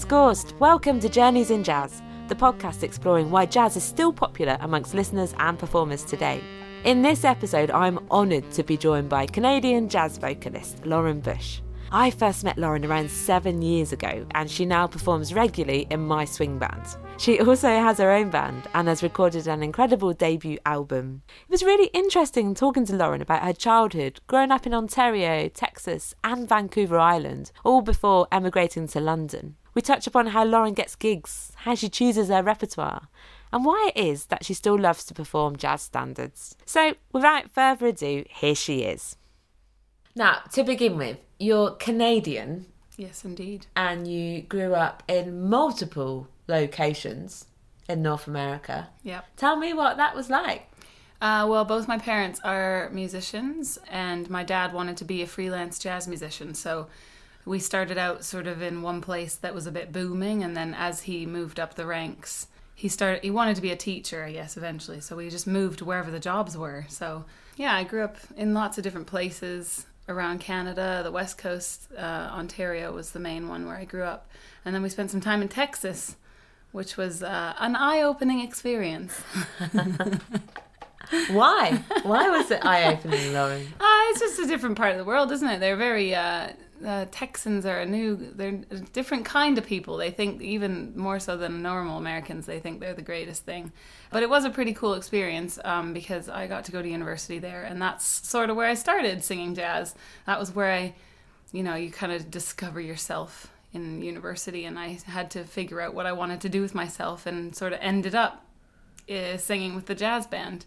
Is Gorst. Welcome to Journeys in Jazz, the podcast exploring why jazz is still popular amongst listeners and performers today. In this episode, I'm honoured to be joined by Canadian jazz vocalist Lauren Bush. I first met Lauren around seven years ago, and she now performs regularly in my swing band. She also has her own band and has recorded an incredible debut album. It was really interesting talking to Lauren about her childhood, growing up in Ontario, Texas, and Vancouver Island, all before emigrating to London. We touch upon how Lauren gets gigs, how she chooses her repertoire, and why it is that she still loves to perform jazz standards. So, without further ado, here she is. Now, to begin with, you're Canadian Yes, indeed. and you grew up in multiple locations in North America. Yep. Tell me what that was like. Uh, well, both my parents are musicians, and my dad wanted to be a freelance jazz musician. So we started out sort of in one place that was a bit booming, and then as he moved up the ranks, he started. He wanted to be a teacher, I guess, eventually. So we just moved wherever the jobs were. So yeah, I grew up in lots of different places around Canada. The West Coast, uh, Ontario was the main one where I grew up, and then we spent some time in Texas, which was uh, an eye-opening experience. Why? Why was it eye opening, Lauren? Ah, it's just a different part of the world, isn't it? They're very uh, uh, Texans are a new, they're a different kind of people. They think even more so than normal Americans. They think they're the greatest thing. But it was a pretty cool experience um, because I got to go to university there, and that's sort of where I started singing jazz. That was where I, you know, you kind of discover yourself in university, and I had to figure out what I wanted to do with myself, and sort of ended up uh, singing with the jazz band,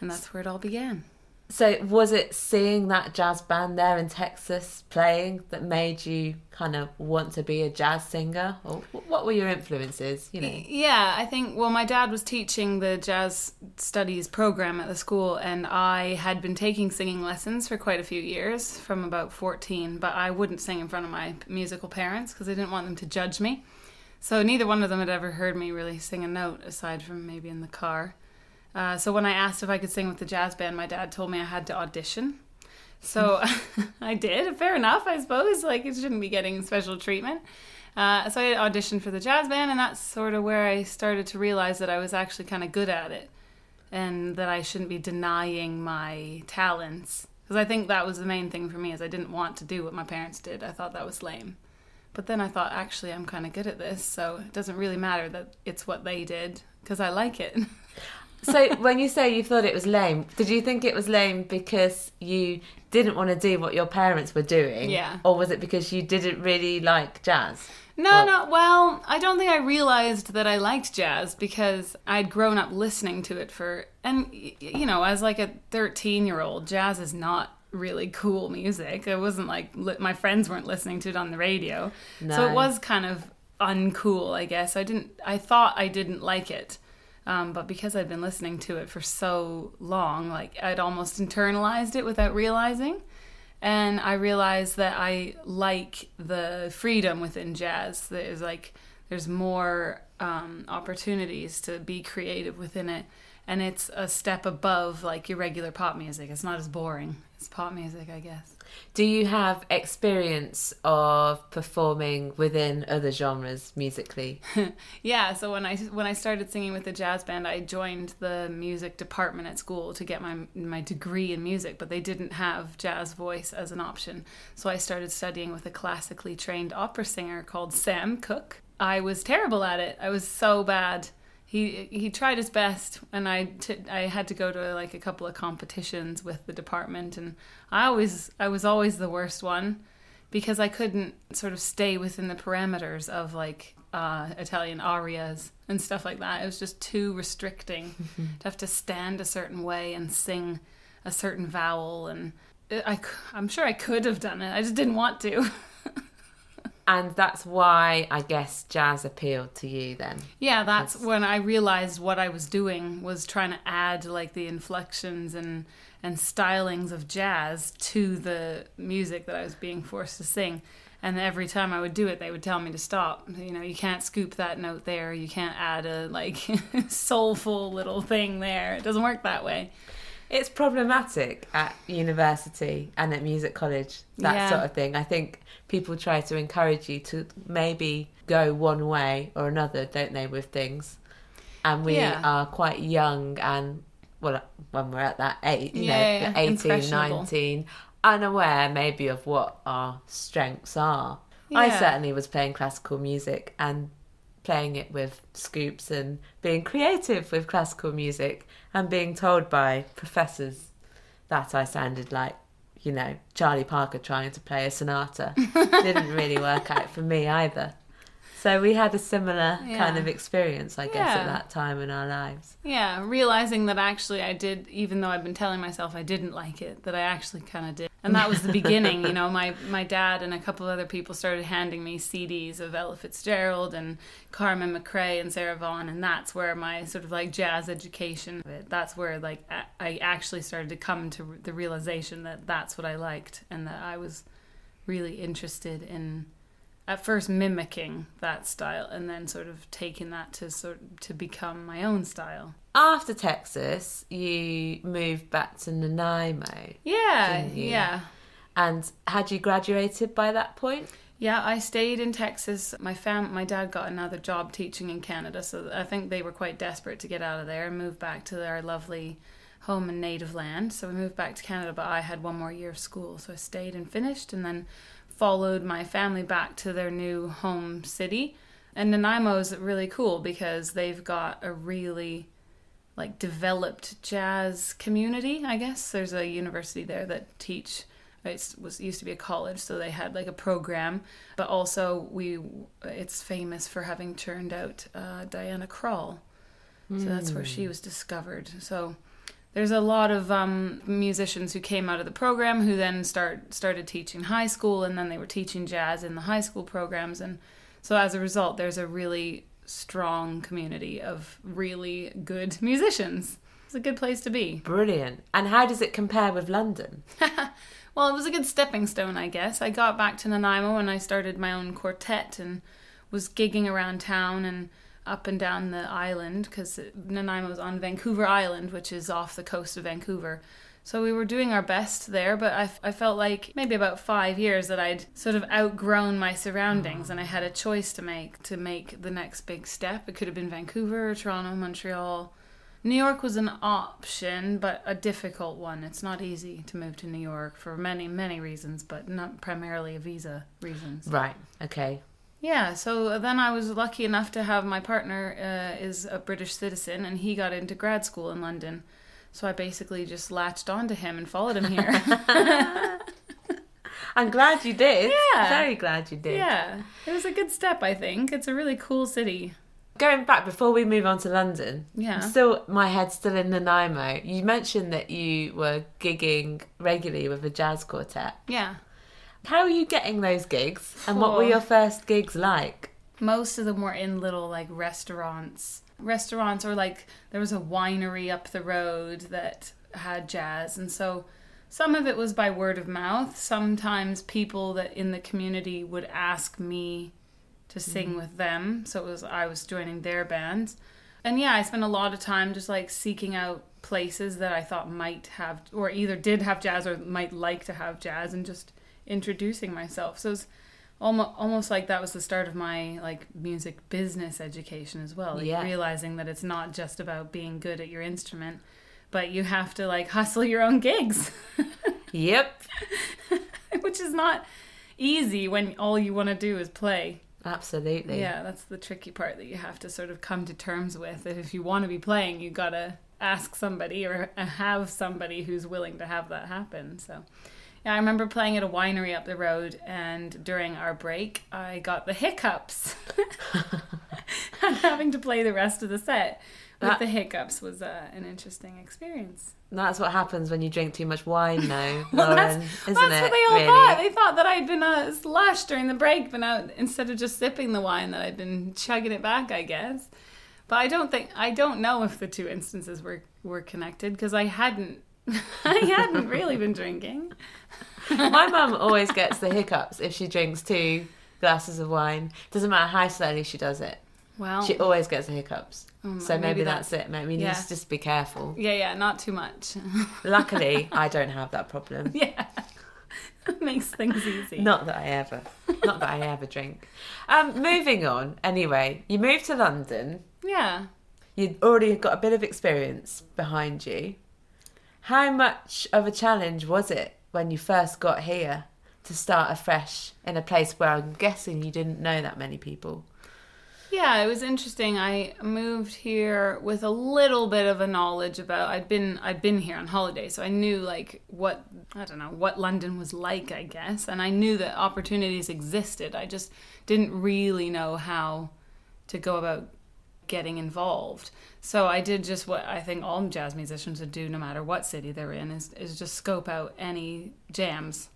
and that's where it all began. So, was it seeing that jazz band there in Texas playing that made you kind of want to be a jazz singer? Or what were your influences? You know, Yeah, I think, well, my dad was teaching the jazz studies program at the school, and I had been taking singing lessons for quite a few years from about 14, but I wouldn't sing in front of my musical parents because I didn't want them to judge me. So neither one of them had ever heard me really sing a note aside from maybe in the car. Uh, so when I asked if I could sing with the jazz band, my dad told me I had to audition. So I did. Fair enough, I suppose. Like it shouldn't be getting special treatment. Uh, so I auditioned for the jazz band, and that's sort of where I started to realize that I was actually kind of good at it, and that I shouldn't be denying my talents. Because I think that was the main thing for me is I didn't want to do what my parents did. I thought that was lame. But then I thought, actually, I'm kind of good at this, so it doesn't really matter that it's what they did because I like it. so when you say you thought it was lame, did you think it was lame because you didn't want to do what your parents were doing? Yeah. Or was it because you didn't really like jazz? No, no. Well, I don't think I realized that I liked jazz because I'd grown up listening to it for, and you know, as like a thirteen-year-old, jazz is not really cool music. It wasn't like li- my friends weren't listening to it on the radio, so it was kind of uncool. I guess I didn't. I thought I didn't like it. Um, but because I'd been listening to it for so long, like I'd almost internalized it without realizing and I realized that I like the freedom within jazz. There's like there's more um, opportunities to be creative within it, and it's a step above like your regular pop music. It's not as boring. It's pop music, I guess. Do you have experience of performing within other genres musically? Yeah, so when I when I started singing with the jazz band, I joined the music department at school to get my my degree in music, but they didn't have jazz voice as an option. So I started studying with a classically trained opera singer called Sam Cooke. I was terrible at it. I was so bad. He he tried his best, and I t- I had to go to like a couple of competitions with the department, and I always I was always the worst one because I couldn't sort of stay within the parameters of like uh, Italian arias and stuff like that. It was just too restricting to have to stand a certain way and sing a certain vowel. And it, I, I'm sure I could have done it. I just didn't want to. And that's why I guess jazz appealed to you then. yeah, that's when I realized what I was doing was trying to add like the inflections and and stylings of jazz to the music that I was being forced to sing. And every time I would do it, they would tell me to stop. You know, you can't scoop that note there. You can't add a like soulful little thing there. It doesn't work that way. It's problematic at university and at music college, that Yeah. sort of thing. I think people try to encourage you to maybe go one way or another, don't they, with things? And we Yeah. are quite young and, well, when we're at that age, you Yeah, know, yeah, yeah. 18, 19, unaware maybe of what our strengths are. I certainly was playing classical music and playing it with scoops and being creative with classical music and being told by professors that I sounded like, you know, Charlie Parker trying to play a sonata. Didn't really work out for me either. So we had a similar kind of experience, I guess, Yeah. at that time in our lives. Yeah, realizing that actually I did, even though I've been telling myself I didn't like it, that I actually kind of did. And that was the beginning. You know, my, my dad and a couple other people started handing me CDs of Ella Fitzgerald and Carmen McRae and Sarah Vaughan, and that's where my sort of like jazz education, that's where like I actually started to come to the realization that that's what I liked and that I was really interested in at first mimicking that style and then sort of taking that to sort to become my own style. After Texas, you moved back to Nanaimo. Yeah, yeah. And had you graduated by that point? Yeah, I stayed in Texas. My fam my dad got another job teaching in Canada, so I think they were quite desperate to get out of there and move back to their lovely home and native land. So we moved back to Canada, but I had one more year of school, so I stayed and finished and then followed my family back to their new home city. And Nanaimo's really cool because they've got a really like developed jazz community, I guess. There's a university there that teach it was used to be a college, so they had like a program, but also we it's famous for having turned out uh, Diana Krall. So that's where she was discovered. So there's a lot of um, musicians who came out of the program who then start started teaching high school, and then they were teaching jazz in the high school programs, and so as a result, there's a really strong community of really good musicians. It's a good place to be. Brilliant. And how does it compare with London? Well, it was a good stepping stone, I guess. I got back to Nanaimo and I started my own quartet and was gigging around town and up and down the island because Nanaimo's on Vancouver Island, which is off the coast of Vancouver. So we were doing our best there, but I, I felt like maybe about five years that I'd sort of outgrown my surroundings and I had a choice to make to make the next big step. It could have been Vancouver, Toronto, Montreal. New York was an option, but a difficult one. It's not easy to move to New York for many, many reasons, but not primarily visa reasons. Right. Okay. Yeah, so then I was lucky enough to have my partner uh, is a British citizen, and he got into grad school in London. So I basically just latched onto him and followed him here. I'm glad you did. Yeah. Very glad you did. yeah, it was a good step, I think. It's a really cool city. Going back before we move on to London, Yeah. I'm still my head's still in Nanaimo. You mentioned that you were gigging regularly with a jazz quartet. Yeah. How are you getting those gigs? And what were your first gigs like? Most of them were in little like restaurants. Restaurants or like there was a winery up the road that had jazz and so some of it was by word of mouth. Sometimes people that in the community would ask me to sing mm-hmm. with them. So it was I was joining their bands. And yeah, I spent a lot of time just like seeking out places that I thought might have or either did have jazz or might like to have jazz and just introducing myself. So it's almost almost like that was the start of my like music business education as well. Like Yeah. realizing that it's not just about being good at your instrument, but you have to like hustle your own gigs, Yep. which is not easy when all you want to do is play. Absolutely. Yeah, that's the tricky part that you have to sort of come to terms with. That if you want to be playing, you gotta ask somebody or uh, have somebody who's willing to have that happen. So, yeah, I remember playing at a winery up the road, and during our break, I got the hiccups. and having to play the rest of the set with That- the hiccups was uh, an interesting experience. That's what happens when you drink too much wine, though, Well, Lauren. that's, isn't that's it? what they all really? thought. They thought that I'd been uh, slush during the break, but now instead of just sipping the wine, that I'd been chugging it back. I guess, but I don't think I don't know if the two instances were were connected because I hadn't I hadn't really been drinking. My mum always gets the hiccups if she drinks two glasses of wine. Doesn't matter how slowly she does it. Wow. She always gets the hiccups. Um, so maybe, maybe that's it. Maybe yeah. need to just be careful. yeah, yeah, not too much. Luckily, I don't have that problem. yeah. Makes things easy. Not that I ever, not that I ever drink. Um, moving on. Anyway, you moved to London. Yeah. You'd already got a bit of experience behind you. How much of a challenge was it when you first got here to start afresh in a place where I'm guessing you didn't know that many people? Yeah, it was interesting. I moved here with a little bit of a knowledge about I'd been I'd been here on holiday, so I knew like what I don't know, what London was like, I guess, and I knew that opportunities existed. I just didn't really know how to go about getting involved. So I did just what I think all jazz musicians would do no matter what city they're in is is just scope out any jams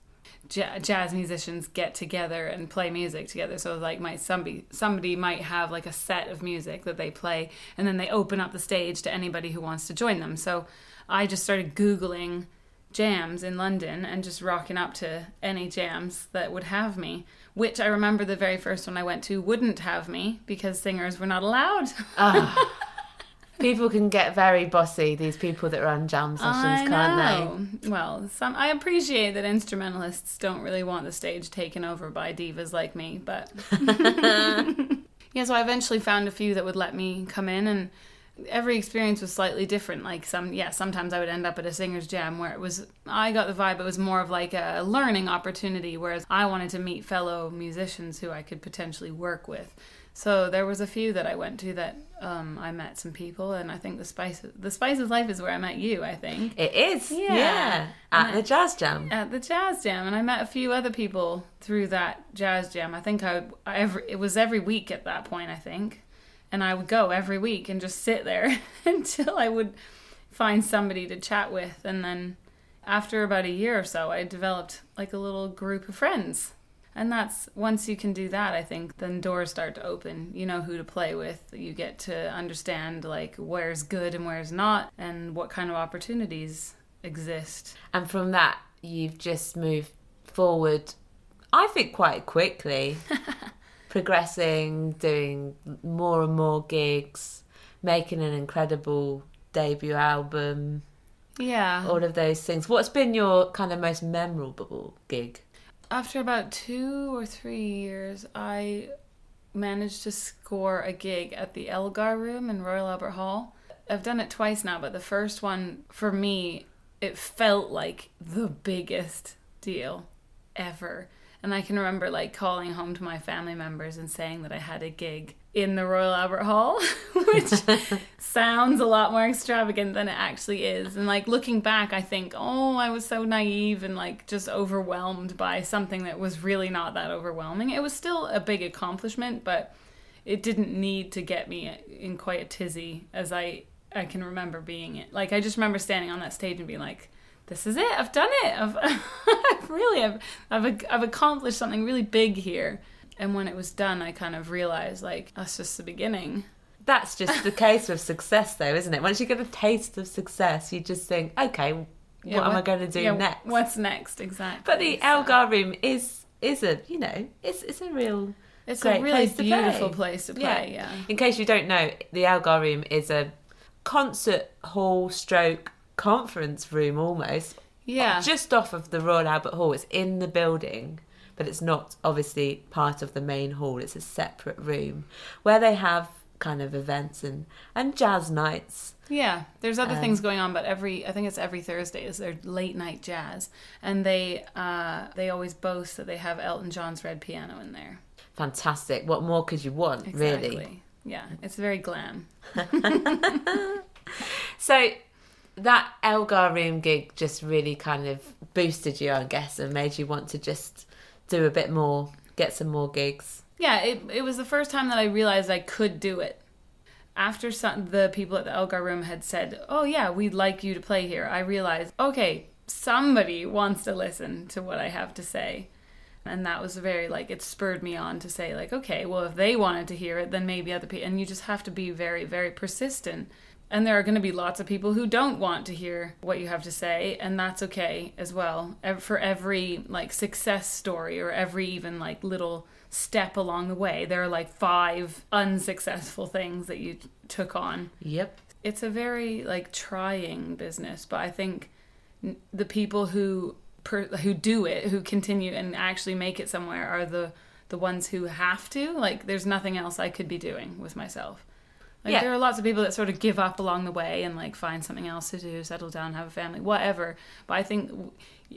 ja- jazz musicians get together and play music together. So like my somebody somebody might have like a set of music that they play and then they open up the stage to anybody who wants to join them. So I just started googling jams in London and just rocking up to any jams that would have me, which I remember the very first one I went to wouldn't have me because singers were not allowed. Ah. people can get very bossy, these people that run jam sessions, I can't know. Well, some I appreciate that instrumentalists don't really want the stage taken over by divas like me, but yeah. So I eventually found a few that would let me come in, and every experience was slightly different. Like some, yeah, sometimes I would end up at a singers jam where it was I got the vibe it was more of like a learning opportunity, whereas I wanted to meet fellow musicians who I could potentially work with. So there was a few that I went to that um, I met some people, and I think the spice the spice of life is where I met you. I think? It is, Yeah. yeah, at And the jazz jam. at the jazz jam, and I met a few other people through that jazz jam. I think I, I every it was every week at that point. I think, and I would go every week and just sit there until I would find somebody to chat with, and then after about a year or so, I developed like a little group of friends. And that's once you can do that, I think then doors start to open. You know who to play with. You get to understand like where's good and where's not, and what kind of opportunities exist. And from that, you've just moved forward, I think, quite quickly, progressing, doing more and more gigs, making an incredible debut album, Yeah. all of those things. What's been your kind of most memorable gig? After about two or three years, I managed to score a gig at the Elgar Room in Royal Albert Hall. I've done it twice now, but the first one for me, it felt like the biggest deal ever. And I can remember like calling home to my family members and saying that I had a gig in the Royal Albert Hall, which sounds a lot more extravagant than it actually is. And like looking back, I think, oh, I was so naive and like just overwhelmed by something that was really not that overwhelming. It was still a big accomplishment, but it didn't need to get me in quite a tizzy as I I can remember being it. Like I just remember standing on that stage and being like, "This is it. I've done it. I've, I've really I've, I've I've accomplished something really big here." And when it was done, I kind of realized like that's just the beginning. That's just the case with success, though, isn't it? Once you get a taste of success, you just think, okay, Yeah, what, am I going to do yeah, next? What's next exactly? But the So- Elgar Room is is a you know it's it's a real It's a really place beautiful play. place to Yeah. play. Yeah. In case you don't know, the Elgar Room is a concert hall stroke conference room almost. Yeah. Just off of the Royal Albert Hall. It's in the building, but it's not obviously part of the main hall. It's a separate room where they have kind of events and, and jazz nights. Yeah, there's other Um, things going on, but every I think it's every Thursday is their late night jazz, and they uh, they always boast that they have Elton John's red piano in there. Fantastic. What more could you want, Exactly. really? Yeah, it's very glam. So that Elgar Room gig just really kind of boosted you, I guess, and made you want to just do a bit more, get some more gigs. Yeah, it it was the first time that I realized I could do it. After some, the people at the Elgar Room had said, "Oh yeah, we'd like you to play here," I realized, okay, somebody wants to listen to what I have to say. And that was very like it spurred me on to say like, okay, well if they wanted to hear it, then maybe other people. And you just have to be very, very persistent. And there are going to be lots of people who don't want to hear what you have to say, and that's okay as well. For every like success story or every even like little step along the way. There are like five unsuccessful things that you took on. Yep. It's a very like trying business, but I think the people who per, who do it, who continue and actually make it somewhere, are the the ones who have to. Like, there's nothing else I could be doing with myself. Like, Yeah. there are lots of people that sort of give up along the way and like find something else to do, settle down, have a family, whatever. But I think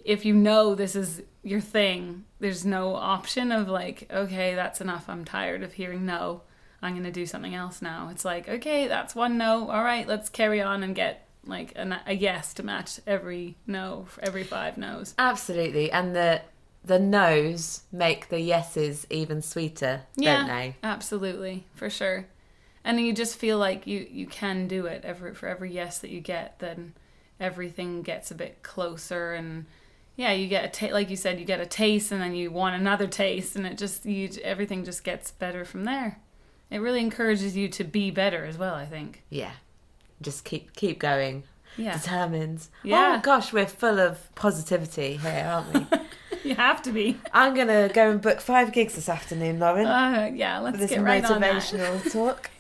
if you know this is your thing, there's no option of like, okay, that's enough. I'm tired of hearing no. I'm going to do something else now. It's like, okay, that's one no. All right, let's carry on and get like an, a yes to match every no, every five no's. Absolutely. And the the no's make the yeses even sweeter, don't they? Absolutely, for sure. And you just feel like you you can do it. Every for every yes that you get, then everything gets a bit closer and yeah, you get a ta- like you said, you get a taste and then you want another taste and it just you everything just gets better from there. It really encourages you to be better as well, I think. Yeah. Just keep keep going. Yeah. Determined. Yeah. Oh gosh, we're full of positivity here, aren't we? You have to be. I'm gonna go and book five gigs this afternoon, Lauren. Uh, yeah, let's for this get right on that. motivational talk.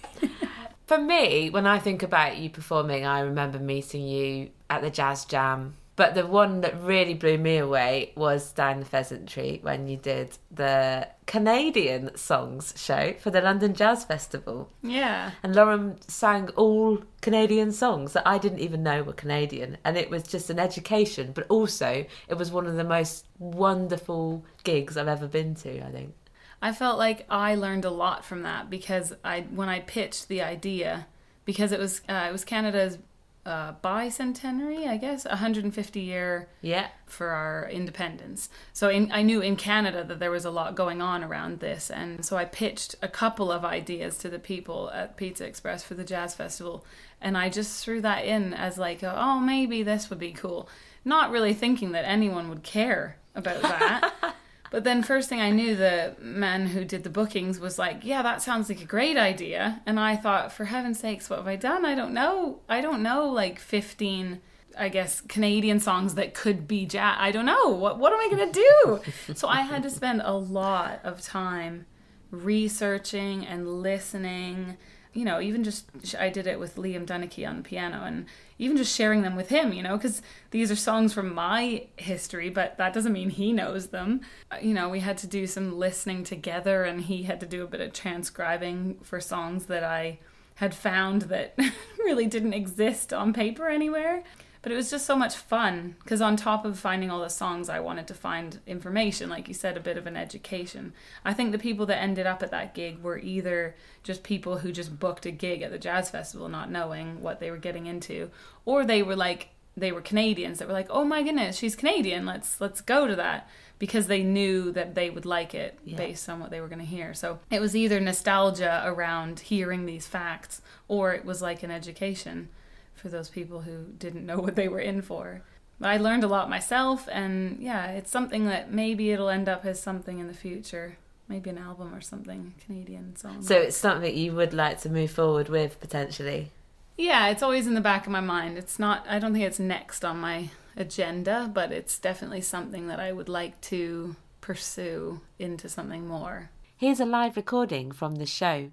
For me, when I think about you performing, I remember meeting you at the Jazz Jam. But the one that really blew me away was down the Pheasantry when you did the Canadian songs show for the London Jazz Festival. Yeah. And Lauren sang all Canadian songs that I didn't even know were Canadian. And it was just an education, but also it was one of the most wonderful gigs I've ever been to, I think. I felt like I learned a lot from that because I when I pitched the idea because it was uh, it was Canada's uh, bicentenary, I guess, 150 year Yeah. for our independence. So in, I knew in Canada that there was a lot going on around this, and so I pitched a couple of ideas to the people at Pizza Express for the jazz festival, and I just threw that in as like, a, oh, maybe this would be cool, not really thinking that anyone would care about that. But then, first thing I knew, the man who did the bookings was like, "Yeah, that sounds like a great idea." And I thought, for heaven's sakes, what have I done? I don't know. I don't know, like fifteen, I guess, Canadian songs that could be jazz. I don't know. What What am I gonna do? so I had to spend a lot of time researching and listening. You know, even just I did it with Liam Dunachie on the piano, and even just sharing them with him. You know, because these are songs from my history, but that doesn't mean he knows them. Uh, You know, we had to do some listening together, and he had to do a bit of transcribing for songs that I had found that really didn't exist on paper anywhere. But it was just so much fun because, on top of finding all the songs, I wanted to find information, like you said, a bit of an education. I think the people that ended up at that gig were either just people who just booked a gig at the jazz festival, not knowing what they were getting into, or they were like they were Canadians that were like, "Oh my goodness, she's Canadian. Let's let's go to that." Because they knew that they would like it Yeah. based on what they were going to hear. So it was either nostalgia around hearing these facts, or it was like an education for those people who didn't know what they were in for. But I learned a lot myself, and yeah, it's something that maybe it'll end up as something in the future. Maybe an album or something, Canadian song. So it's something you would like to move forward with potentially. yeah, it's always in the back of my mind. It's not, I don't think it's next on my agenda, but it's definitely something that I would like to pursue into something more. Here's a live recording from the show.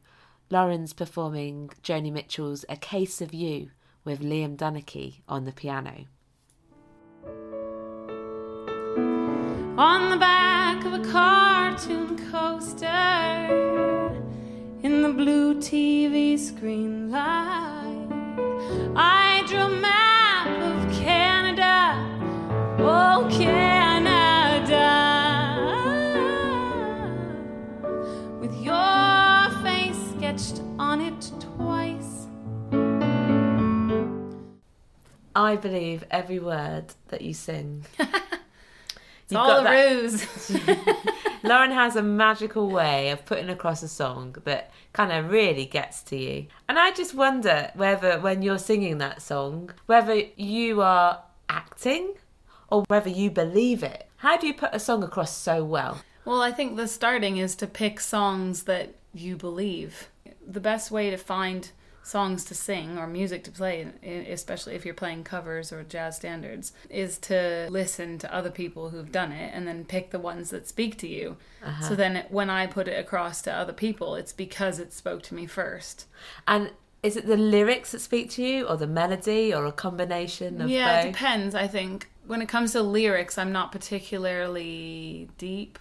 Lauren's performing Joni Mitchell's A Case of You with Liam Dunachie on the piano. on the back of a cartoon coaster in the blue TV screen light. I drew a map of Canada, oh I believe every word that you sing. It's all a ruse. Lauren has a magical way of putting across a song that kind of really gets to you. And I just wonder whether, when you're singing that song, whether you are acting or whether you believe it. How do you put a song across so well? Well, I think the starting is to pick songs that you believe. The best way to find songs to sing or music to play, especially if you're playing covers or jazz standards, is to listen to other people who've done it and then pick the ones that speak to you. Uh-huh. So then it, when I put it across to other people, it's because it spoke to me first. And is it the lyrics that speak to you, or the melody, or a combination of yeah, it depends. I think when it comes to lyrics, I'm not particularly deep.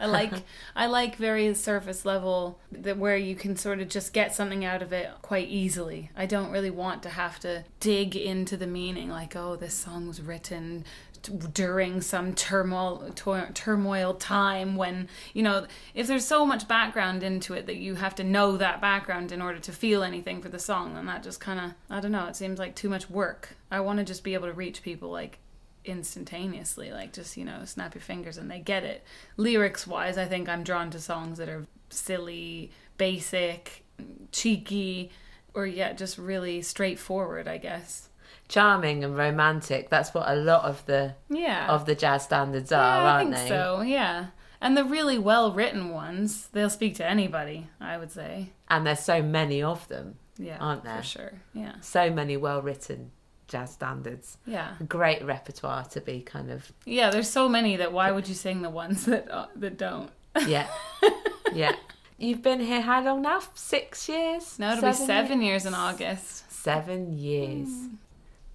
I like I like very surface level that where you can sort of just get something out of it quite easily. I don't really want to have to dig into the meaning like oh this song was written t- during some turmoil tur- turmoil time when you know if there's so much background into it that you have to know that background in order to feel anything for the song then that just kind of I don't know it seems like too much work. I want to just be able to reach people like instantaneously like just you know snap your fingers and they get it lyrics wise i think i'm drawn to songs that are silly basic cheeky or yeah just really straightforward i guess Charming and romantic. That's what a lot of the yeah of the jazz standards are, yeah, i aren't think they? so yeah and the really well written ones they'll speak to anybody i would say And there's so many of them. yeah Aren't there? for sure yeah So many well written jazz standards. yeah great repertoire to be kind of yeah there's so many that why would you sing the ones that uh, that don't yeah. yeah. You've been here how long now? Six years? no it'll be seven years in august Seven years.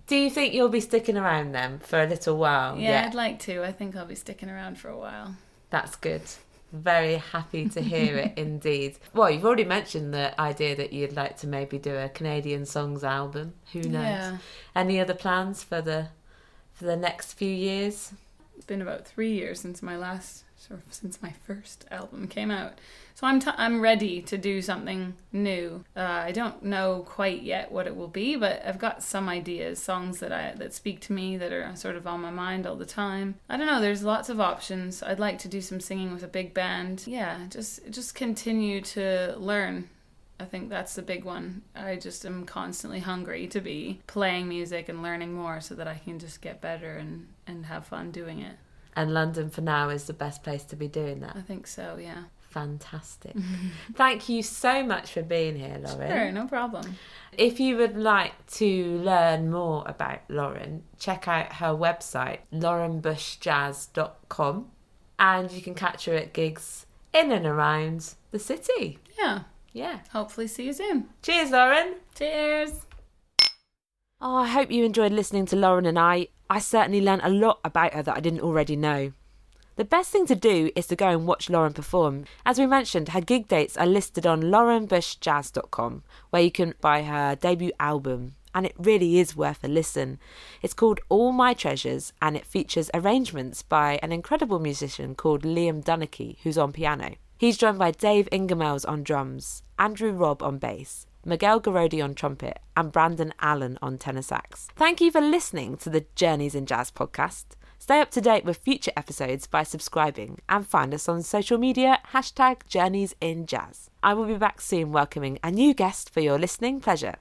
Do you think you'll be sticking around then for a little while? yeah, I'd like to. I think I'll be sticking around for a while. That's good. Very happy to hear it indeed. Well, you've already mentioned the idea that you'd like to maybe do a Canadian songs album. Who knows? Yeah. Any other plans for the for the next few years? It's been about three years since my last, sort of since my first album came out. So I'm t- I'm ready to do something new. Uh, I don't know quite yet what it will be, but I've got some ideas, songs that I that speak to me that are sort of on my mind all the time. I don't know. There's lots of options. I'd like to do some singing with a big band. Yeah, just just continue to learn. I think that's the big one. I just am constantly hungry to be playing music and learning more so that I can just get better and, and have fun doing it. And London for now is the best place to be doing that. I think so, yeah. Fantastic. Thank you so much for being here, Lauren. Sure, no problem. If you would like to learn more about Lauren, check out her website, laurenbushjazz.com, and you can catch her at gigs in and around the city. Yeah. Yeah. Hopefully see you soon. Cheers, Lauren. Cheers. Oh, I hope you enjoyed listening to Lauren and I. I certainly learned a lot about her that I didn't already know. The best thing to do is to go and watch Lauren perform. As we mentioned, her gig dates are listed on laurenbushjazz.com, where you can buy her debut album, and it really is worth a listen. It's called All My Treasures, and it features arrangements by an incredible musician called Liam Dunachie, who's on piano. He's joined by Dave Ingamells on drums, Andrew Robb on bass, Miguel Gorodi on trumpet, and Brandon Allen on tenor sax. Thank you for listening to the Journeys in Jazz podcast. Stay up to date with future episodes by subscribing and find us on social media, hashtag Journeys in Jazz. I will be back soon welcoming a new guest for your listening pleasure.